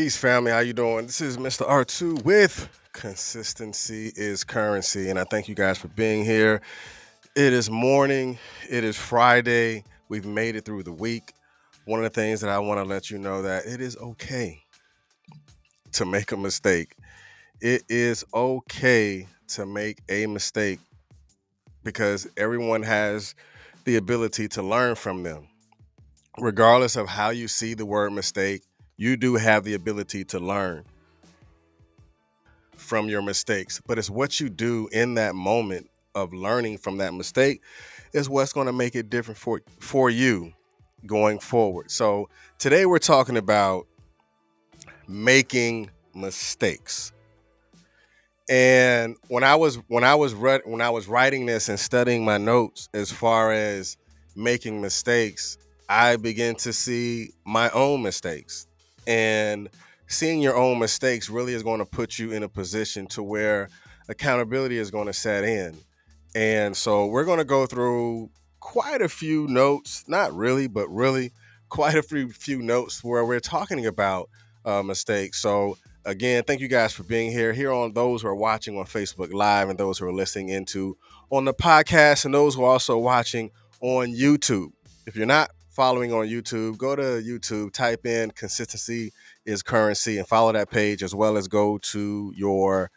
Peace, family. How you doing? This is Mr. R2 with Consistency is Currency, and I thank you guys for being here. It is morning. It is Friday. We've made it through the week. One of the things that I want to let you know that it is okay to make a mistake. It is okay to make a mistake because everyone has the ability to learn from them. Regardless of how you see the word mistake, you do have the ability to learn from your mistakes. But it's what you do in that moment of learning from that mistake is what's going to make it different for for you going forward. So today we're talking about making mistakes. And when I was when I was read when I was writing this and studying my notes as far as making mistakes, I began to see my own mistakes and seeing your own mistakes really is going to put you in a position to where accountability is going to set in. And so we're going to go through quite a few notes, not really, but really quite a few few notes where we're talking about uh, mistakes. So again, thank you guys for being here. Here on those who are watching on Facebook Live and those who are listening into on the podcast and those who are also watching on YouTube. If you're not following on YouTube, go to YouTube, type in consistency is currency and follow that page as well as go to your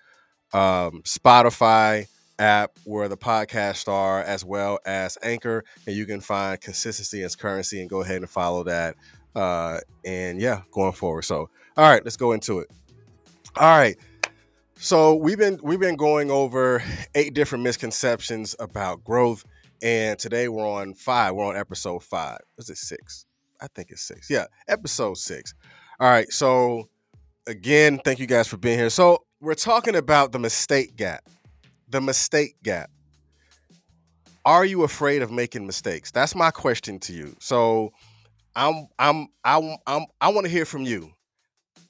um, Spotify app where the podcasts are as well as Anchor and you can find consistency is currency and go ahead and follow that. Uh, and yeah, going forward. So, all right, let's go into it. All right. So we've been we've been going over eight different misconceptions about growth and today we're on five. We're on episode five. Is it six? I think it's six. Yeah, episode six. All right. So, again, thank you guys for being here. So, we're talking about the mistake gap. The mistake gap. Are you afraid of making mistakes? That's my question to you. So, I'm I'm I'm, I'm I want to hear from you.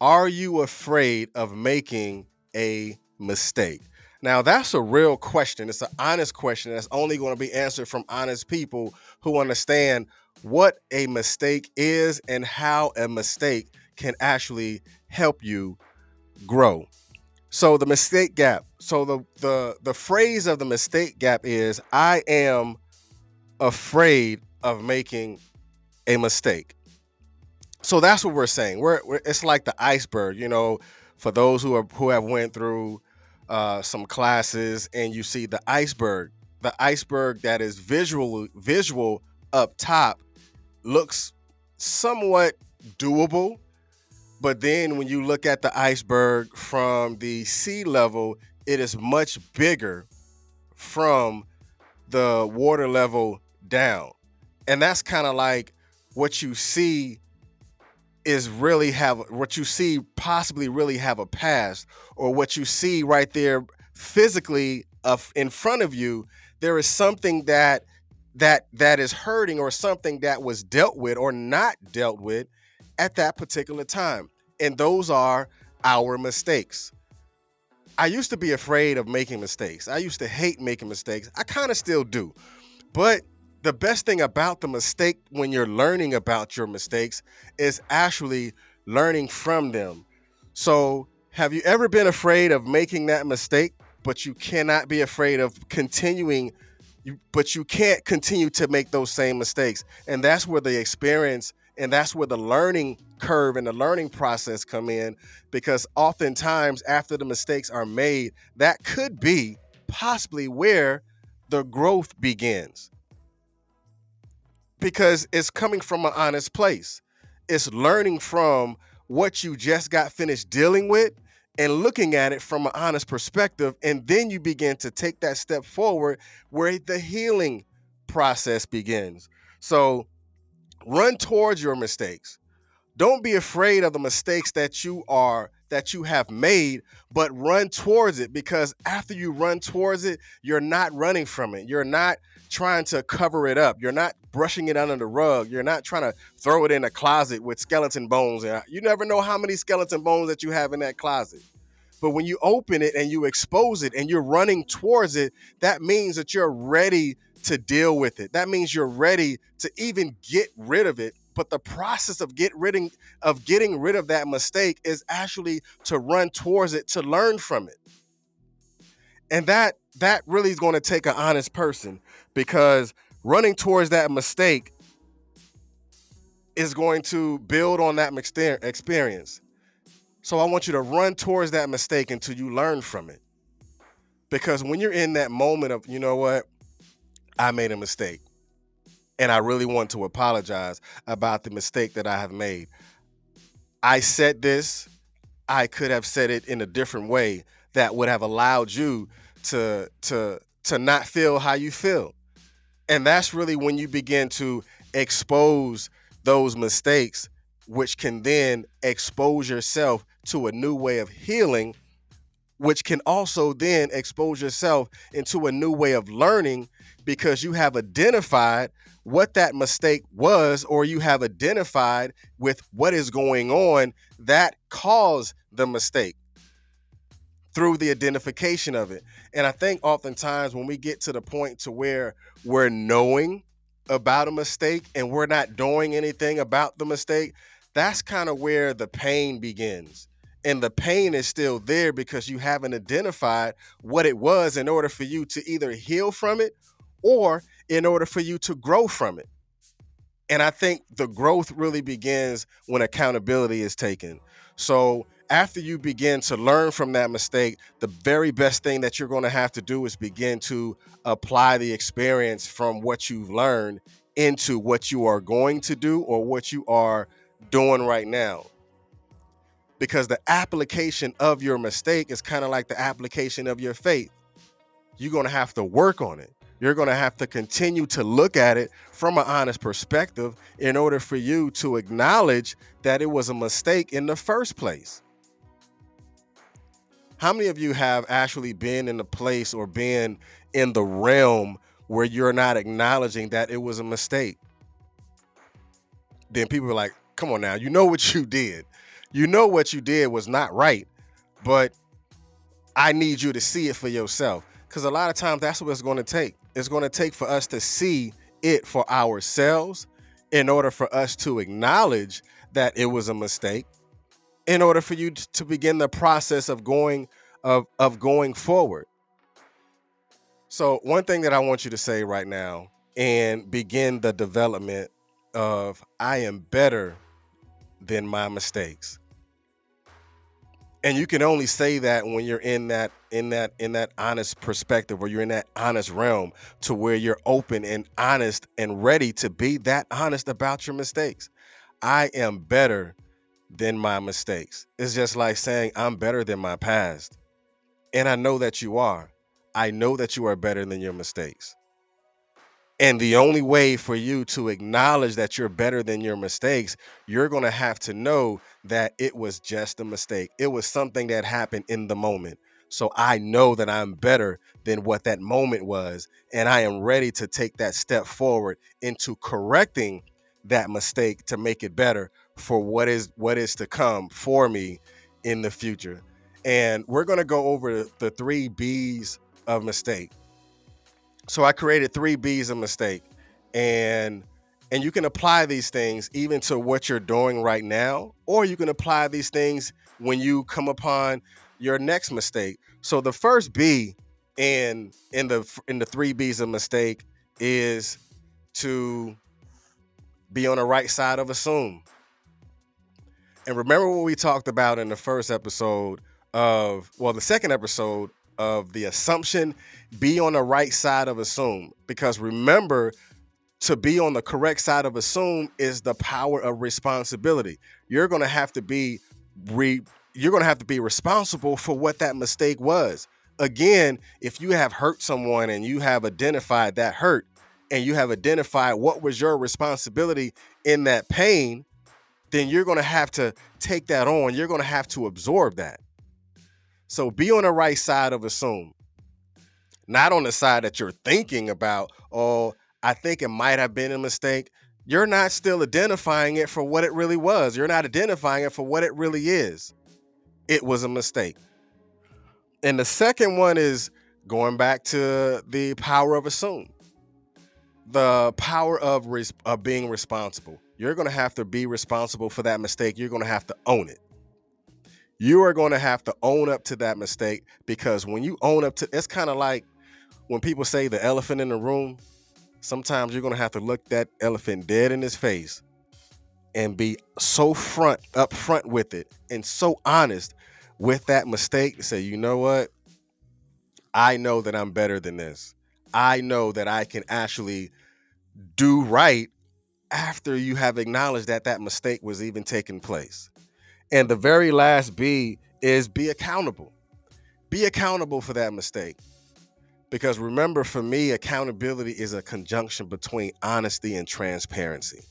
Are you afraid of making a mistake? Now, that's a real question. It's an honest question that's only going to be answered from honest people who understand what a mistake is and how a mistake can actually help you grow. So the mistake gap. So the the the phrase of the mistake gap is I am afraid of making a mistake. So that's what we're saying. We're, we're it's like the iceberg, you know, for those who are who have went through uh, some classes and you see the iceberg. The iceberg that is visual visual up top looks somewhat doable, but then when you look at the iceberg from the sea level, it is much bigger from the water level down. And that's kind of like what you see is really have what you see possibly really have a past or what you see right there physically in front of you there is something that that that is hurting or something that was dealt with or not dealt with at that particular time. And those are our mistakes. I used to be afraid of making mistakes. I used to hate making mistakes. I kind of still do. But the best thing about the mistake when you're learning about your mistakes is actually learning from them. So, have you ever been afraid of making that mistake, but you cannot be afraid of continuing but you can't continue to make those same mistakes. And that's where the experience and that's where the learning curve and the learning process come in because oftentimes after the mistakes are made, that could be possibly where the growth begins because it's coming from an honest place. It's learning from what you just got finished dealing with and looking at it from an honest perspective. And then you begin to take that step forward where the healing process begins. So run towards your mistakes. Don't be afraid of the mistakes that you are that you have made, but run towards it because after you run towards it, you're not running from it. You're not trying to cover it up. You're not brushing it under the rug. You're not trying to throw it in a closet with skeleton bones. You never know how many skeleton bones that you have in that closet. But when you open it and you expose it and you're running towards it, that means that you're ready to deal with it. That means you're ready to even get rid of it but the process of get rid of getting rid of that mistake is actually to run towards it to learn from it. And that that really is going to take an honest person because running towards that mistake is going to build on that experience. So i want you to run towards that mistake until you learn from it. Because when you're in that moment of you know what? I made a mistake and I really want to apologize about the mistake that I have made. I said this, I could have said it in a different way that would have allowed you to to to not feel how you feel. And that's really when you begin to expose those mistakes which can then expose yourself to a new way of healing which can also then expose yourself into a new way of learning because you have identified what that mistake was, or you have identified with what is going on that caused the mistake through the identification of it. And I think oftentimes when we get to the point to where we're knowing about a mistake and we're not doing anything about the mistake, that's kind of where the pain begins. And the pain is still there because you haven't identified what it was in order for you to either heal from it or in order for you to grow from it. And I think the growth really begins when accountability is taken. So after you begin to learn from that mistake, the very best thing that you're going to have to do is begin to apply the experience from what you've learned into what you are going to do or what you are doing right now. Because the application of your mistake is kind of like the application of your faith. You're going to have to work on it you're going to have to continue to look at it from an honest perspective in order for you to acknowledge that it was a mistake in the first place. How many of you have actually been in a place or been in the realm where you're not acknowledging that it was a mistake? Then people are like, come on now, you know what you did. You know what you did was not right, but I need you to see it for yourself. Because a lot of times that's what it's going to take. It's going to take for us to see it for ourselves in order for us to acknowledge that it was a mistake in order for you to begin the process of going of of going forward. So one thing that i want you to say right now and begin the development of i am better than my mistakes and you can only say that when you're in that in that in that honest perspective or you're in that honest realm to where you're open and honest and ready to be that honest about your mistakes. I am better than my mistakes. It's just like saying i'm better than my past. And i know that you are. I know that you are better than your mistakes and the only way for you to acknowledge that you're better than your mistakes, you're going to have to know that it was just a mistake. It was something that happened in the moment. So I know that I'm better than what that moment was. And I am ready to take that step forward into correcting that mistake to make it better for what is what is to come for me in the future. And we're going to go over the three B's of mistake so I created three B's of mistake, and and you can apply these things even to what you're doing right now, or you can apply these things when you come upon your next mistake. So the first B in in the in the three B's of mistake is to be on the right side of assume. And remember what we talked about in the first episode of well, the second episode of the assumption, be on the right side of assume. Because remember, to be on the correct side of assume is the power of responsibility. You're going to have to be re, you're going to have to be responsible for what that mistake was. Again, if you have hurt someone and you have identified that hurt and you have identified what was your responsibility in that pain, then you're going to have to take that on. You're going to have to absorb that. So be on the right side of assume, not on the side that you're thinking about, oh, I think it might have been a mistake. You're not still identifying it for what it really was. You're not identifying it for what it really is. It was a mistake. And the second one is going back to the power of assume. the power of res- of being responsible. You're going to have to be responsible for that mistake. You're going to have to own it. You are going to have to own up to that mistake because when you own up to it's kind of like when people say the elephant in the room, sometimes you're going to have to look that elephant dead in his face and be so front up front with it and so honest with that mistake to say, "You know what? I know that I'm better than this. I know that I can actually do right after you have acknowledged that that mistake was even taking place. And the very last B is be accountable. Be accountable for that mistake. Because remember, for me, accountability is a conjunction between honesty and transparency.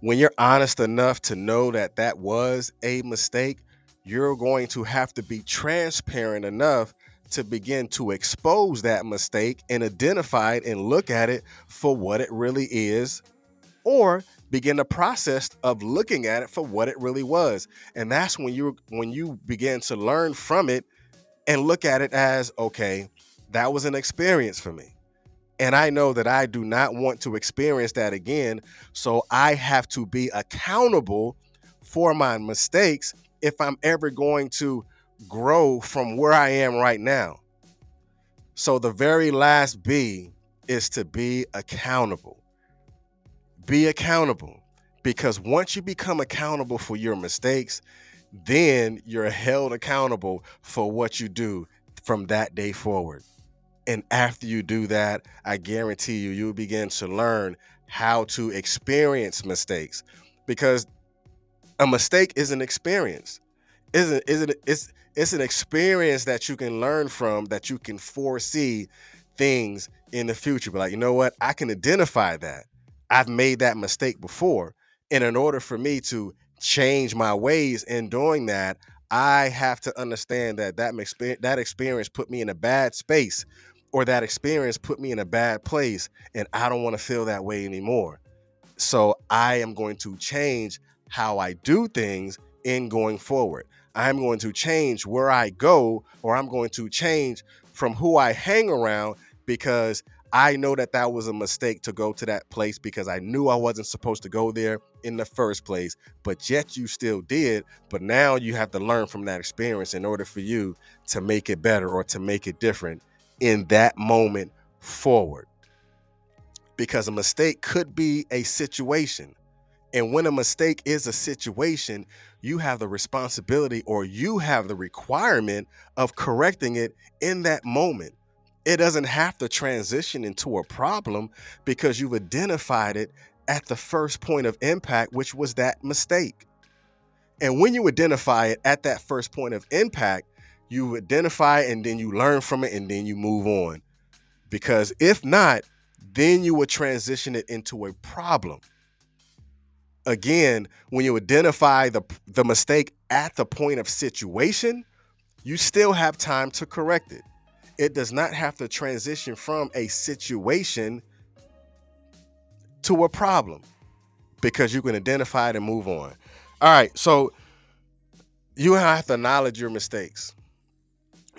When you're honest enough to know that that was a mistake, you're going to have to be transparent enough to begin to expose that mistake and identify it and look at it for what it really is, or begin the process of looking at it for what it really was. And that's when you when you begin to learn from it and look at it as okay, that was an experience for me. And I know that I do not want to experience that again. So I have to be accountable for my mistakes if I'm ever going to grow from where I am right now. So the very last B is to be accountable. Be accountable because once you become accountable for your mistakes, then you're held accountable for what you do from that day forward. And after you do that, I guarantee you, you'll begin to learn how to experience mistakes because a mistake is an experience. Isn't isn't it's it's an experience that you can learn from that you can foresee things in the future. But like, you know what? I can identify that. I've made that mistake before. And in order for me to change my ways in doing that, I have to understand that that experience, that experience put me in a bad space or that experience put me in a bad place and I don't want to feel that way anymore. So I am going to change how I do things in going forward. I'm going to change where I go, or I'm going to change from who I hang around because I know that that was a mistake to go to that place because I knew I wasn't supposed to go there in the first place, but yet you still did. But now you have to learn from that experience in order for you to make it better or to make it different in that moment forward. Because a mistake could be a situation. And when a mistake is a situation, you have the responsibility or you have the requirement of correcting it in that moment. It doesn't have to transition into a problem because you've identified it at the first point of impact, which was that mistake. And when you identify it at that first point of impact, you identify and then you learn from it and then you move on. Because if not, then you would transition it into a problem again, when you identify the the mistake at the point of situation, you still have time to correct it. It does not have to transition from a situation to a problem because you can identify it and move on. All right, so you have to acknowledge your mistakes.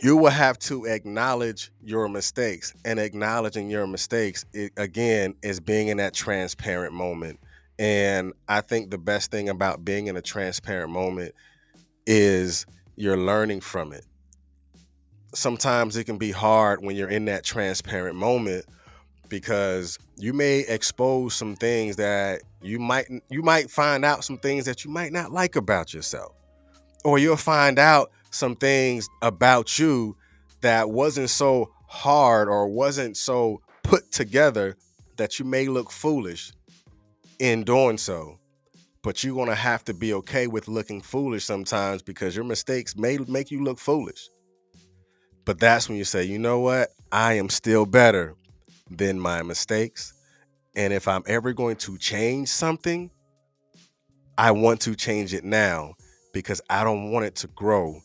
You will have to acknowledge your mistakes, and acknowledging your mistakes, it, again, is being in that transparent moment and I think the best thing about being in a transparent moment is you're learning from it. Sometimes it can be hard when you're in that transparent moment because you may expose some things that you might you might find out some things that you might not like about yourself. Or you'll find out some things about you that wasn't so hard or wasn't so put together that you may look foolish in doing so. But you're going to have to be okay with looking foolish sometimes because your mistakes may make you look foolish. But that's when you say, you know what? I am still better than my mistakes. And if I'm ever going to change something, I want to change it now because I don't want it to grow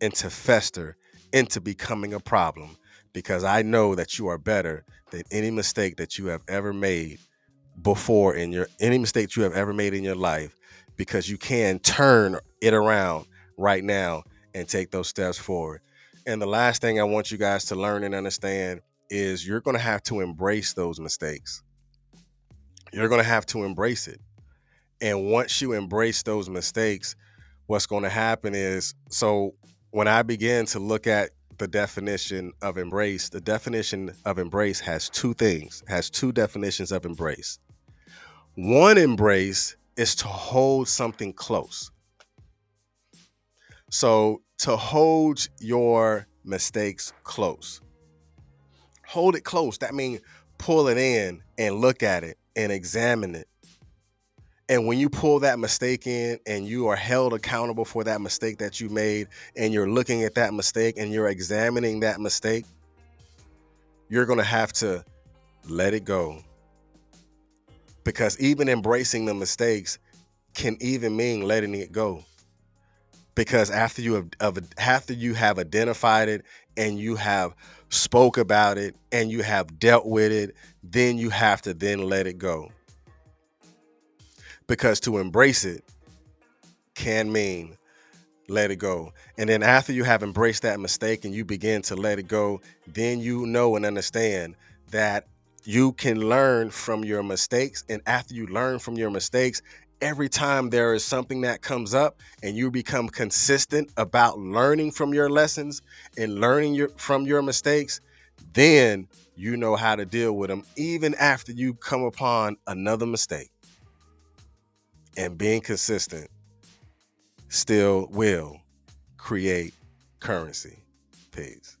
and to fester into becoming a problem because I know that you are better than any mistake that you have ever made before in your any mistakes you have ever made in your life because you can turn it around right now and take those steps forward. And the last thing I want you guys to learn and understand is you're going to have to embrace those mistakes. You're going to have to embrace it. And once you embrace those mistakes, what's going to happen is so when I begin to look at the definition of embrace, the definition of embrace has two things, has two definitions of embrace. One embrace is to hold something close. So to hold your mistakes close. Hold it close. That means pull it in and look at it and examine it. And when you pull that mistake in and you are held accountable for that mistake that you made, and you're looking at that mistake and you're examining that mistake, you're going to have to let it go. Because even embracing the mistakes can even mean letting it go. Because after you have after you have identified it and you have spoke about it and you have dealt with it, then you have to then let it go. Because to embrace it can mean let it go. And then after you have embraced that mistake and you begin to let it go, then you know and understand that you can learn from your mistakes. And after you learn from your mistakes, every time there is something that comes up and you become consistent about learning from your lessons and learning your, from your mistakes, then you know how to deal with them even after you come upon another mistake. And being consistent still will create currency. Peace.